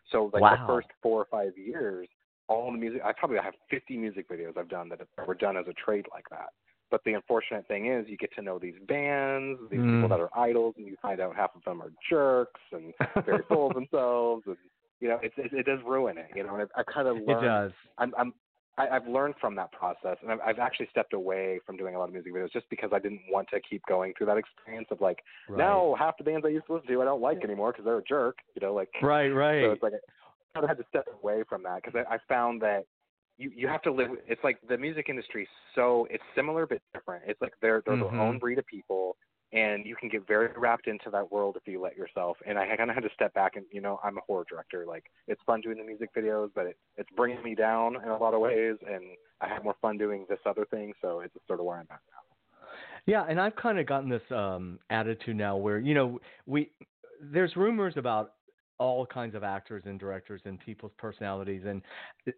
So like Wow. the first four or five years, all the music I probably have 50 music videos I've done that were done as a trade like that. But the unfortunate thing is, you get to know these bands, these Mm. people that are idols, and you find out half of them are jerks and very full of themselves, and you know, it, it, it does ruin it. You know, and I, I kind of It does. I'm, I'm, I, I've learned from that process, and I've, I've actually stepped away from doing a lot of music videos just because I didn't want to keep going through that experience of like, Right. now half the bands I used to listen to I don't like anymore because they're a jerk. You know, like Right, right. so it's like I kind of had to step away from that because I, I found that you you have to live. It's like the music industry. So it's similar but different. It's like they're they're Mhm. their own breed of people, and you can get very wrapped into that world if you let yourself. And I kind of had to step back and you know I'm a horror director. Like it's fun doing the music videos, but it, it's bringing me down in a lot of ways, and I have more fun doing this other thing. So it's sort of where I'm at now. Yeah, and I've kind of gotten this um, attitude now where you know we there's rumors about all kinds of actors and directors and people's personalities and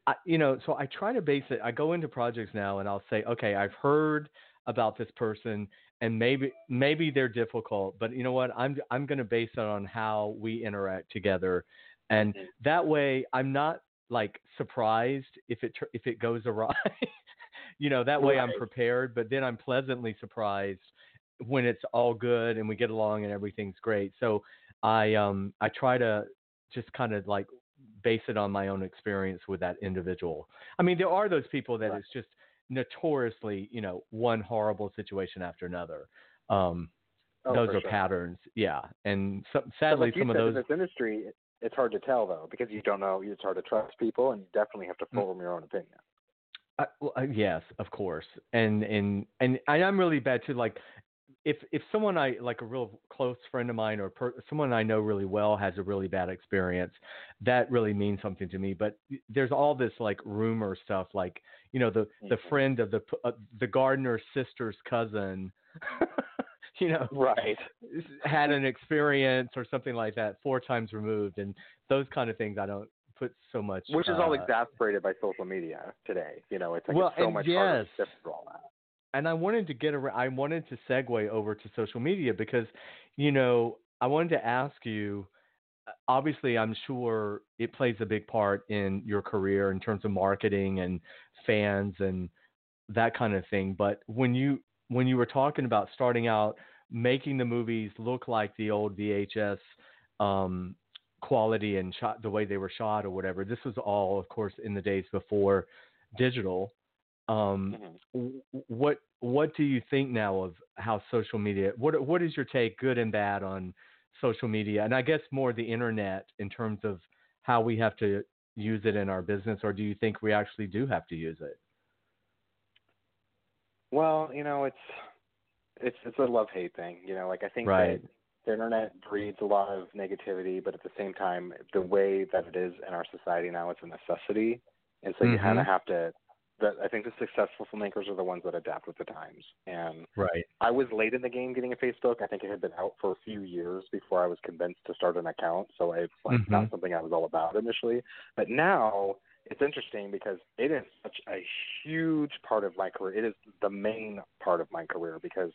I, you know so I try to base it I go into projects now and I'll say okay I've heard about this person and maybe maybe they're difficult but you know what I'm I'm going to base it on how we interact together and Mhm. that way I'm not like surprised if it if it goes awry you know that way I'm prepared but then I'm pleasantly surprised when it's all good and we get along and everything's great so I um I try to just kind of like base it on my own experience with that individual. I mean, there are those people that Right. it's just notoriously, you know, one horrible situation after another. Um, Oh, those are sure. patterns, yeah. And so, sadly, like some of those. in this industry, it's hard to tell though because you don't know. It's hard to trust people, and you definitely have to Mm. form your own opinion. I, well, uh, yes, of course, and and and I'm really bad too. Like, if if someone I like a real close friend of mine or per, someone I know really well has a really bad experience, that really means something to me. But there's all this like rumor stuff, like you know the the Mhm. friend of the uh, the gardener's sister's cousin, you know, Right. had an experience or something like that four times removed, and those kind of things I don't put so much. Which is all uh, exasperated by social media today. You know, it's like Well, it's so much harder to sift through all that. and I wanted to get around, I wanted to segue over to social media because, you know, I wanted to ask you. Uh, Obviously, I'm sure it plays a big part in your career in terms of marketing and fans and that kind of thing. But when you when you were talking about starting out making the movies look like the old VHS um, quality and shot the way they were shot or whatever, this was all, of course, in the days before digital Um, mm-hmm. What what do you think now of how social media? What what is your take, good and bad, on social media, and I guess more the internet in terms of how we have to use it in our business, or do you think we actually do have to use it? Well, you know, it's it's it's a love hate thing. You know, like I think right. that the internet breeds a lot of negativity, but at the same time, the way that it is in our society now, it's a necessity, and so mm-hmm. you kind of have to. That I think the successful filmmakers are the ones that adapt with the times. And right, I was late in the game getting a Facebook. I think it had been out for a few years before I was convinced to start an account. So it's like mm-hmm. not something I was all about initially. But now it's interesting because it is such a huge part of my career. It is the main part of my career because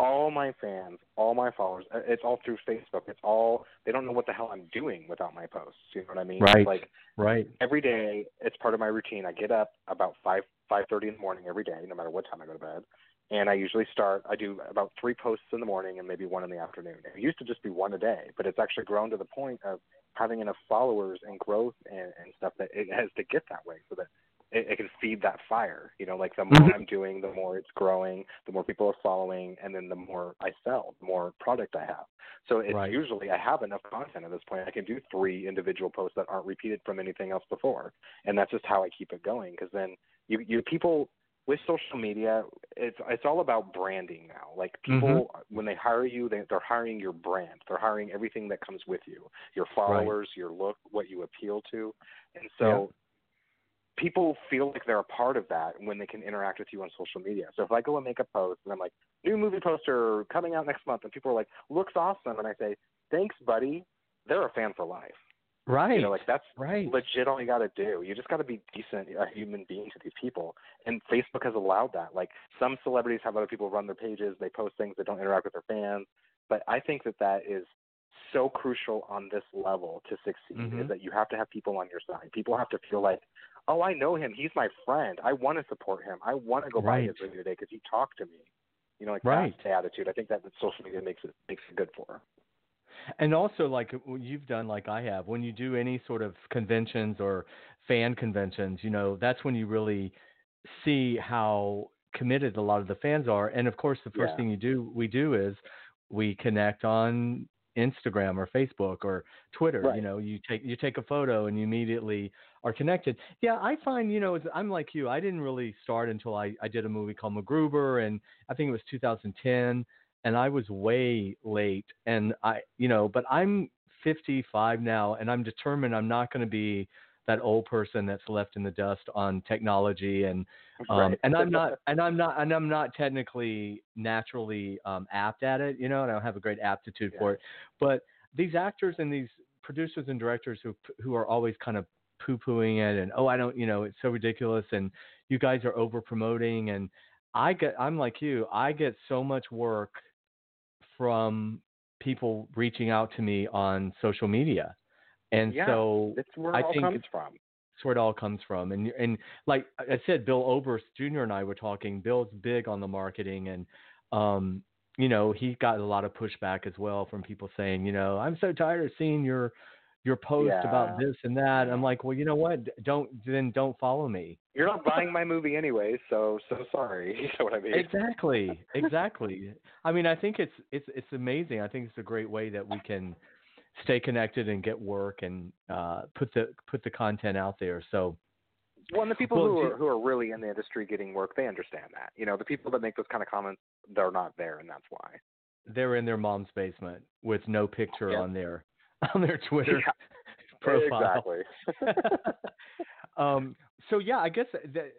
all my fans, all my followers, uh, it's all through Facebook. It's all they don't know what the hell I'm doing without my posts. You know what I mean? Right. like right. Every day, it's part of my routine. I get up about five five thirty in the morning every day, no matter what time I go to bed. And I usually start. I do about three posts in the morning and maybe one in the afternoon. It used to just be one a day, but it's actually grown to the point of having enough followers and growth and, and stuff that it has to get that way, so that it, it can feed that fire. You know, like the more mm-hmm. I'm doing, the more it's growing, the more people are following, and then the more I sell, the more product I have. So it's right. usually I have enough content at this point. I can do three individual posts that aren't repeated from anything else before, and that's just how I keep it going. Because then you you people with social media, it's it's all about branding now. Like people, mm-hmm. when they hire you, they, they're hiring your brand. They're hiring everything that comes with you, your followers, right. your look, what you appeal to, and so people feel like they're a part of that when they can interact with you on social media. So if I go and make a post and I'm like, new movie poster coming out next month, and people are like, looks awesome, and I say, thanks, buddy, they're a fan for life. Right. You know, like that's right. legit all you got to do. You just got to be decent, a human being to these people. And Facebook has allowed that. Like some celebrities have other people run their pages, they post things, they don't interact with their fans. But I think that that is so crucial on this level to succeed mm-hmm. is that you have to have people on your side. People have to feel like, oh, I know him. He's my friend. I want to support him. I want to go right. buy his video today because he talked to me. You know, like right. that's the attitude. I think that social media makes it makes it good for. And also, like you've done, like I have, when you do any sort of conventions or fan conventions, you know, that's when you really see how committed a lot of the fans are. And of course, the first yeah. thing you do, we do is we connect on Instagram or Facebook or Twitter. Right. You know, you take you take a photo and you immediately are connected. Yeah, I find you know I'm like you. I didn't really start until I I did a movie called MacGruber, and I think it was 2010, and I was way late. And I you know, but I'm 55 now, and I'm determined I'm not going to be that old person that's left in the dust on technology and um, right. and I'm not and I'm not and I'm not technically naturally um, apt at it, you know, and I don't have a great aptitude yeah. for it. But these actors and these producers and directors who who are always kind of poo pooing it and oh I don't you know it's so ridiculous and you guys are over promoting and I get I'm like you I get so much work from people reaching out to me on social media and yeah, so that's where I it all think comes from. That's where it all comes from. And and like I said, Bill Oberst Jr. and I were talking. Bill's big on the marketing, and um, you know, he got a lot of pushback as well from people saying, you know, I'm so tired of seeing your your post yeah. about this and that. I'm like, well, you know what? Don't then don't follow me. You're not buying my movie anyway, so so sorry. You know what I mean? Exactly, exactly. I mean, I think it's it's it's amazing. I think it's a great way that we can stay connected and get work and uh, put the put the content out there. So. Well, and the people well, who are who are really in the industry getting work, they understand that. You know, the people that make those kind of comments, they're not there, and that's why. They're in their mom's basement with no picture yeah. on their on their Twitter yeah. profile. Exactly. um, so yeah, I guess that,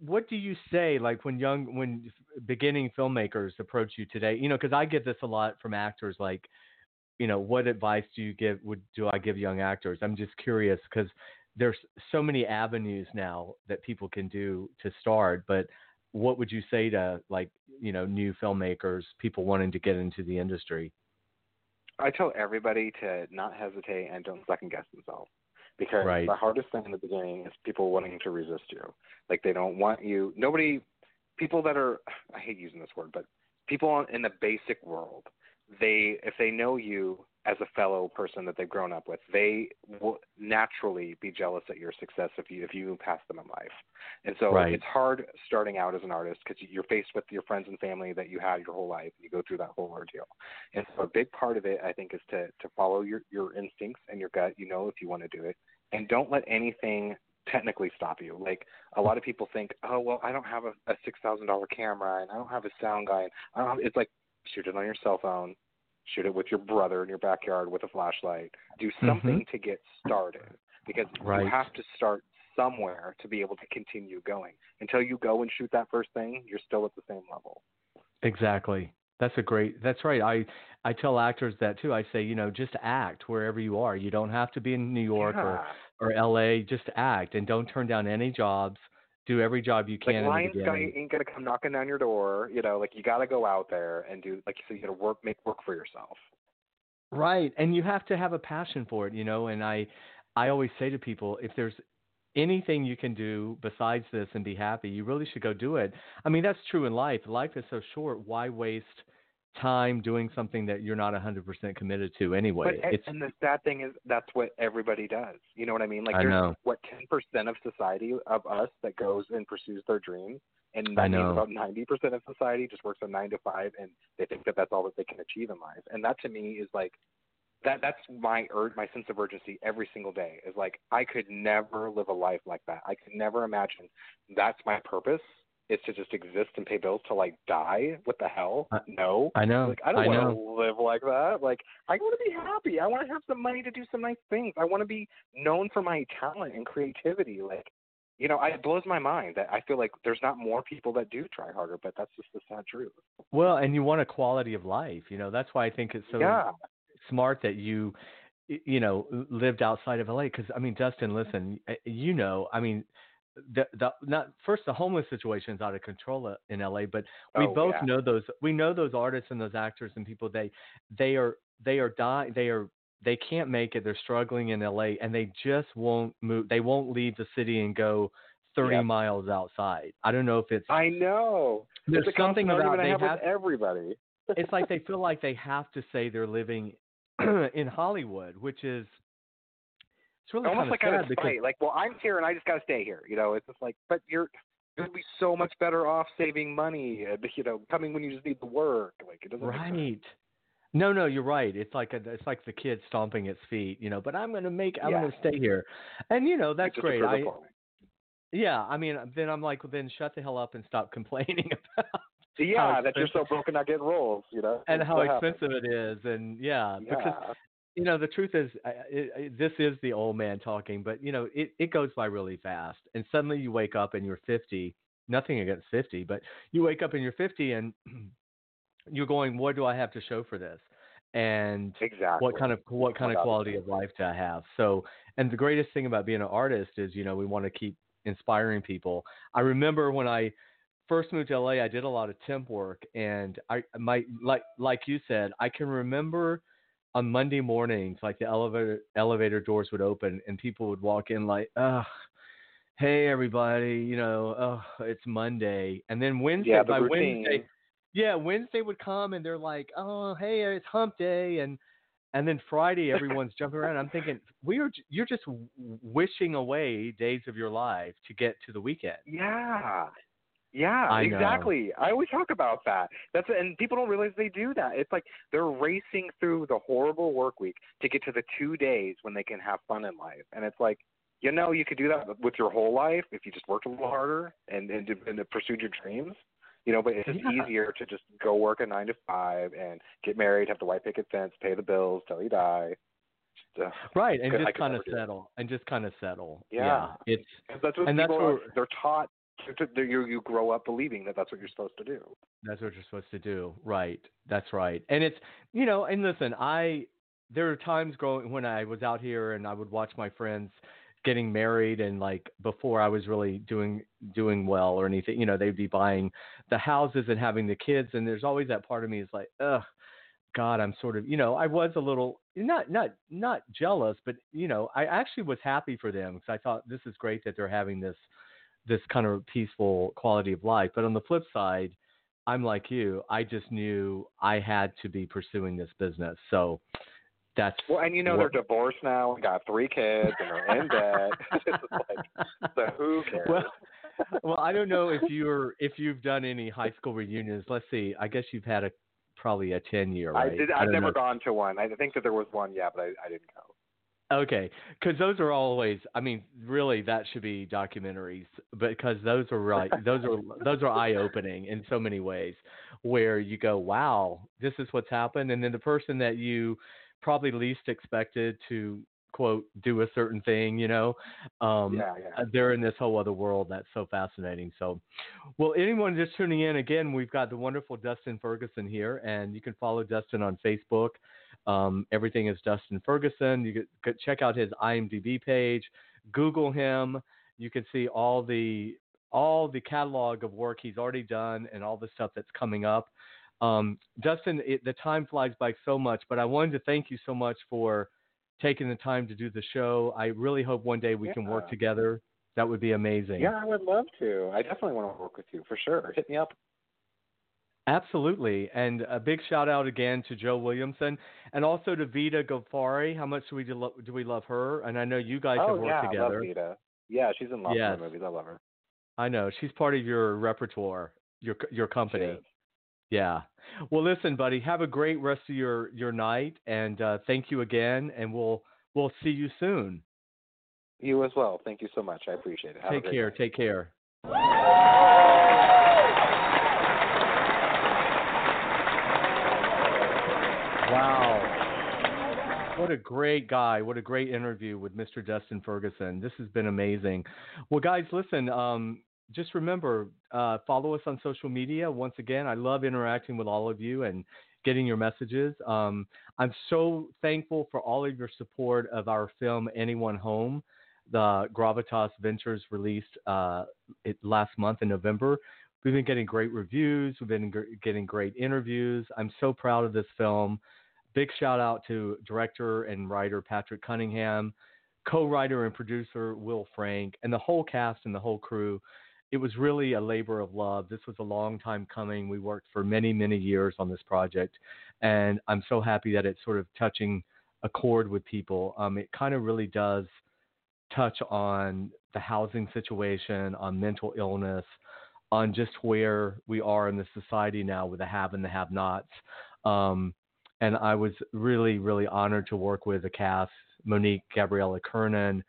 what do you say like when young when beginning filmmakers approach you today? You know, because I get this a lot from actors like you know, what advice do you give? Would do I give young actors? I'm just curious because there's so many avenues now that people can do to start. But what would you say to like you know new filmmakers, people wanting to get into the industry? I tell everybody to not hesitate and don't second guess themselves because right. the hardest thing in the beginning is people wanting to resist you. Like they don't want you. Nobody, people that are I hate using this word, but people in the basic world they if they know you, as a fellow person that they've grown up with. They will naturally be jealous at your success if you if you move past them in life. And so Right. it's hard starting out as an artist because you're faced with your friends and family that you had your whole life. You go through that whole ordeal. And so a big part of it, I think, is to to follow your your instincts and your gut. You know if you want to do it, and don't let anything technically stop you. Like a lot of people think, oh well, I don't have a, a six thousand dollar camera and I don't have a sound guy. And I don't have, it's like shoot it on your cell phone, shoot it with your brother in your backyard with a flashlight. Do mm-hmm. something to get started because Right. you have to start somewhere to be able to continue going. Until you go and shoot that first thing, you're still at the same level. Exactly. That's a great. That's right. I I tell actors that too. I say, you know, just act wherever you are. You don't have to be in New York or or L.A. Just act and don't turn down any jobs. Do every job you can like Lionsgate ain't gonna come knocking down your door. You know, like you got to go out there and do like you said. You got to work, make work for yourself. Right. And you have to have a passion for it, you know, and I I always say to people if there's anything you can do besides this and be happy, you really should go do it. I mean, that's true in life. Life is so short. Why waste time doing something that you're not 100% committed to anyway? But it's and the sad thing is that's what everybody does. You know what I mean? Like I there's know. what ten percent of society of us that goes and pursues their dreams, and I that means know. about ninety percent of society just works a nine to five, and they think that that's all that they can achieve in life. And that to me is like that. That's my ur- my sense of urgency every single day. Is like I could never live a life like that. I could never imagine that's my purpose. Is to just exist and pay bills till like die. What the hell? I- no. I know. Like I don't want to live like that. Like I want to be happy. I want to have some money to do some nice things. I want to be known for my talent and creativity. Like, you know, I- it blows my mind that I feel like there's not more people that do try harder, but that's just the sad truth. Well, and you want a quality of life, you know. That's why I think it's so yeah. smart that you you know lived outside of LA because I mean Dustin listen you know I mean the the not first the homeless situation is out of control uh, in LA but we Oh, both yeah. know those we know those artists and those actors and people they they are they are dying they are they can't make it they're struggling in LA and they just won't move they won't leave the city and go 30 Yep. miles outside I don't know if it's I know. there's it's something about they have have everybody. it's like they feel like they have to say they're living in Hollywood, which is it's really Almost like out of because spite. Like, well, I'm here and I just got to stay here. You know, it's just like, but you're you'll be so much better off saving money and you know coming when you just need the work. Like it doesn't. right. No, no, you're right. It's like a, it's like the kid stomping its feet, you know. But I'm gonna make, I'm Yeah. gonna stay here, and you know that's great. I, yeah, I mean, then I'm like, well, then shut the hell up and stop complaining about Yeah, that you're so broken I get roles, you know. and how what happens. expensive it is, and yeah, because Yeah. You know the truth is I- it, this is the old man talking but you know it, it goes by really fast and suddenly you wake up and you're 50 nothing against 50 but you wake up and you're 50 and you're going what do i have to show for this? And Exactly. what kind of what kind of quality of life do i have? So and the greatest thing about being an artist is you know we want to keep inspiring people. I remember when i first moved to la i did a lot of temp work and i my like like you said i can remember on monday mornings like the elevator elevator doors would open and people would walk in like oh, hey everybody you know oh it's monday and then wednesday Yeah, the by routine. wednesday yeah, Wednesday would come and they're like, "Oh, hey, it's Hump Day," and and then Friday everyone's jumping around. I'm thinking, we are you're just wishing away days of your life to get to the weekend. Yeah. Yeah, I exactly. I always talk about that. That's and people don't realize they do that. It's like they're racing through the horrible work week to get to the two days when they can have fun in life. And it's like, you know, you could do that with your whole life if you just worked a little harder and and, and pursued your dreams. You know, but it's just Yeah. easier to just go work a nine to five and get married, have the white picket fence, pay the bills till you die. Uh, Right, and just kind of settle, and just kind of settle. Yeah. it's 'cause that's what And that's people where- are, they're taught. You you grow up believing that that's what you're supposed to do. That's what you're supposed to do. Right. That's right. And it's you know, and listen, I there are times growing when I was out here and I would watch my friends getting married and like before I was really doing doing well or anything, you know, they'd be buying the houses and having the kids and there's always that part of me is like, ugh, God, I'm sort of you know, I was a little not not not jealous, but you know, I actually was happy for them because I thought this is great that they're having this this kind of peaceful quality of life. But on the flip side, I'm like you. I just knew I had to be pursuing this business. So, That's well, and you know what- they're divorced now, and got three kids, and they're in debt. it's like, so who cares? well, well, I don't know if you're if you've done any high school reunions. Let's see. I guess you've had a probably a ten year. I Right? did. I I've don't never know. gone to one. I think that there was one, yeah, but I, I didn't go. Okay, because those are always. I mean, really, that should be documentaries, because those are right. Those are those are eye opening in so many ways, where you go, "Wow, this is what's happened," and then the person that you probably least expected to quote do a certain thing, you know, um, yeah, yeah. uh, they're in this whole other world that's so fascinating. So, well, anyone just tuning in, again, we've got the wonderful Dustin Ferguson here, and you can follow Dustin on Facebook. Um, everything is Dustin Ferguson. You could, could check out his IMDb page, Google him. You can see all the all the catalog of work he's already done and all the stuff that's coming up. Um, Dustin, it, the time flies by so much, but I wanted to thank you so much for taking the time to do the show. I really hope one day we can work together. That would be amazing. Yeah, I would love to. I definitely want to work with you for sure. Hit me up. Absolutely. And a big shout out again to Joe Williamson and also to Vida Ghaffari. How much do we do, do we love her? And I know you guys oh have worked yeah, I together. love Vida. Yeah, she's in lots Yes. of movies. I love her. I know. She's part of your repertoire, your your company. Yeah. Well, listen, buddy, have a great rest of your your night and uh, thank you again and we'll we'll see you soon. You as well. Thank you so much. I appreciate it. Have a Take care. night. Take care. Wow. What a great guy. What a great interview with Mr. Dustin Ferguson. This has been amazing. Well, guys, listen, um, just remember, uh, follow us on social media. Once again, I love interacting with all of you and getting your messages. Um, I'm so thankful for all of your support of our film, Anyone Home. The Gravitas Ventures released uh, it last month in November. We've been getting great reviews. We've been getting great interviews. I'm so proud of this film. Big shout out to director and writer Patrick Cunningham, co-writer and producer Will Frank, and the whole cast and the whole crew. It was really a labor of love. This was a long time coming. We worked for many, many years on this project, and I'm so happy that it's sort of touching a chord with people. Um, it kind of really does touch on the housing situation, on mental illness, on just where we are in the society now with the have and the have nots. Um, and I was really, really honored to work with the cast Monique Gabriela Curnen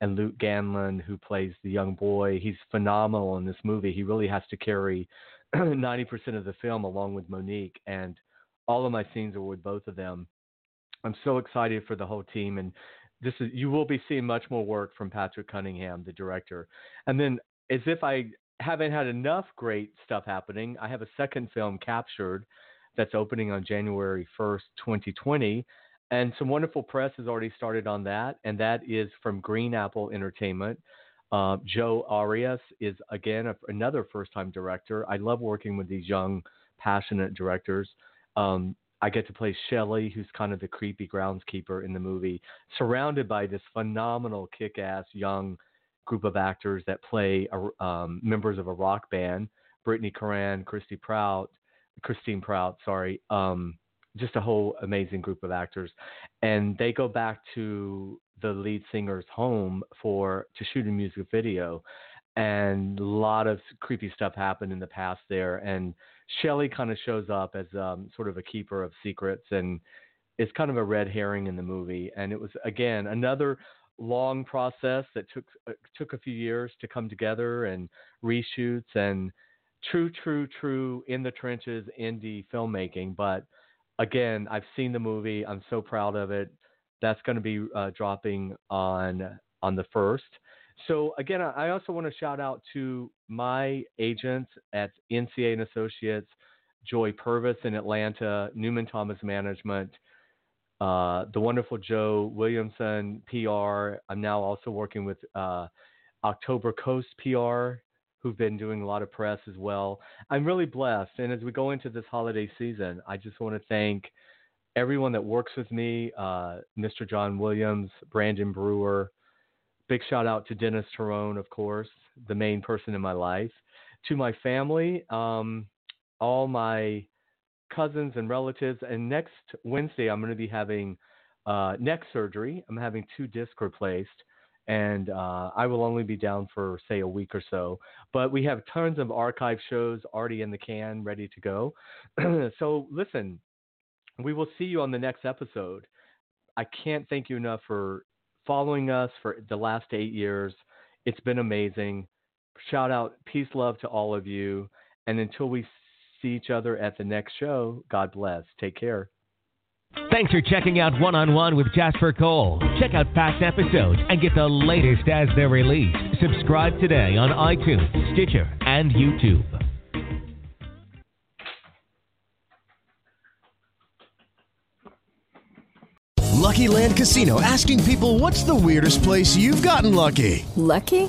and Luke Ganalon, who plays the young boy. He's phenomenal in this movie. He really has to carry 90% of the film along with Monique. And all of my scenes are with both of them. I'm so excited for the whole team. And this is you will be seeing much more work from Patrick Cunningham, the director. And then as if I haven't had enough great stuff happening, I have a second film captured that's opening on January 1st, 2020. And some wonderful press has already started on that, and that is from Green Apple Entertainment. Uh, Joe Arias is again a, another first-time director. I love working with these young, passionate directors. Um, I get to play Shelley, who's kind of the creepy groundskeeper in the movie, surrounded by this phenomenal, kick-ass young group of actors that play um, members of a rock band. Brittany Coran, Christy Prout, Christine Prout, sorry, um, just a whole amazing group of actors, and they go back to the lead singer's home for to shoot a music video, and a lot of creepy stuff happened in the past there, and Shelley kind of shows up as um, sort of a keeper of secrets, and it's kind of a red herring in the movie, and it was again another long process that took uh, took a few years to come together and reshoots and true, true, true in the trenches indie filmmaking. But again, I've seen the movie. I'm so proud of it. That's going to be uh, dropping on on the first. So again, I I also want to shout out to my agents at NCA and Associates, Joy Purvis in Atlanta, Newman Thomas Management, uh, the wonderful Joe Williamson PR. I'm now also working with uh, October Coast PR, who've been doing a lot of press as well. I'm really blessed. And as we go into this holiday season, I just want to thank everyone that works with me uh, Mr. John Williams, Brandon Brewer. Big shout out to Dennis Terone, of course, the main person in my life. To my family, um, all my cousins and relatives. And next Wednesday, I'm going to be having uh, neck surgery. I'm having two discs replaced, and uh, I will only be down for say a week or so. But we have tons of archive shows already in the can, ready to go. so listen, we will see you on the next episode. I can't thank you enough for following us for the last eight years. It's been amazing. Shout out, peace, love to all of you. And until we see each other at the next show, God bless. Take care. Thanks for checking out One on One with Jasper Cole. Check out past episodes and get the latest as they're released. Subscribe today on iTunes, Stitcher, and YouTube. Lucky Land Casino asking people what's the weirdest place you've gotten lucky? Lucky?